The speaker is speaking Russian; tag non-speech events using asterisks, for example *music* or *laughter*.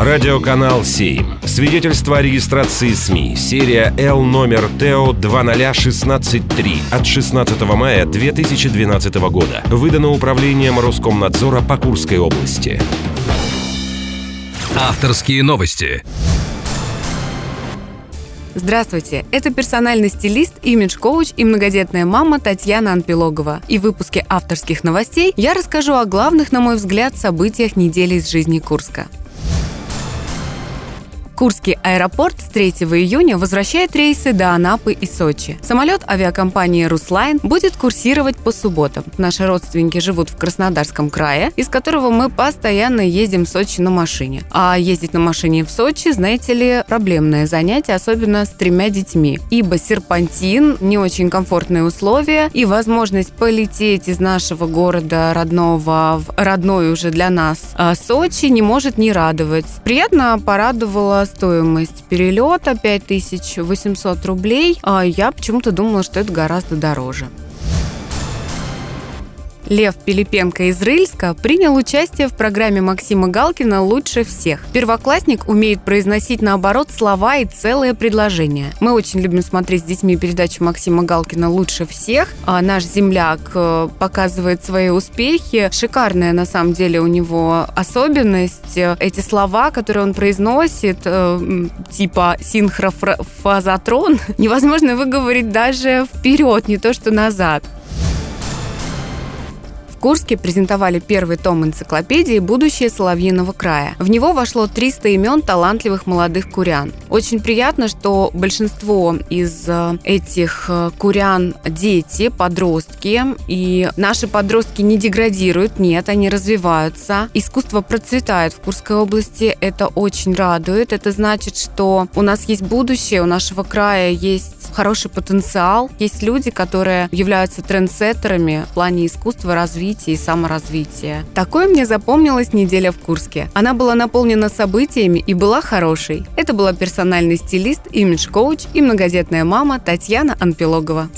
Радиоканал 7. Свидетельство о регистрации СМИ. Серия Л номер ТО 20163 от 16 мая 2012 года. Выдано управлением Роскомнадзора по Курской области. Авторские новости. Здравствуйте, это персональный стилист, имидж-коуч и многодетная мама Татьяна Анпилогова. И в выпуске авторских новостей я расскажу о главных, на мой взгляд, событиях недели из жизни Курска. Курский аэропорт с 3 июня возвращает рейсы до Анапы и Сочи. Самолет авиакомпании «Руслайн» будет курсировать по субботам. Наши родственники живут в Краснодарском крае, из которого мы постоянно ездим в Сочи на машине. А ездить на машине в Сочи, знаете ли, проблемное занятие, особенно с тремя детьми. Ибо серпантин, не очень комфортные условия и возможность полететь из нашего города родного в родной уже для нас а Сочи не может не радовать. Приятно порадовала стоимость перелета 5800 рублей, а я почему-то думала, что это гораздо дороже. Лев Пилипенко из Рыльска принял участие в программе Максима Галкина «Лучше всех». Первоклассник умеет произносить наоборот слова и целые предложения. Мы очень любим смотреть с детьми передачу Максима Галкина «Лучше всех». А наш земляк э, показывает свои успехи. Шикарная на самом деле у него особенность. Эти слова, которые он произносит, э, типа синхрофазотрон, *laughs* невозможно выговорить даже вперед, не то что назад. Курске презентовали первый том энциклопедии «Будущее Соловьиного края». В него вошло 300 имен талантливых молодых курян. Очень приятно, что большинство из э, этих э, курян – дети, подростки. И наши подростки не деградируют, нет, они развиваются. Искусство процветает в Курской области, это очень радует. Это значит, что у нас есть будущее, у нашего края есть хороший потенциал. Есть люди, которые являются трендсеттерами в плане искусства, развития и саморазвития. Такое мне запомнилась неделя в Курске. Она была наполнена событиями и была хорошей. Это была персональный стилист, имидж-коуч и многодетная мама Татьяна Анпилогова.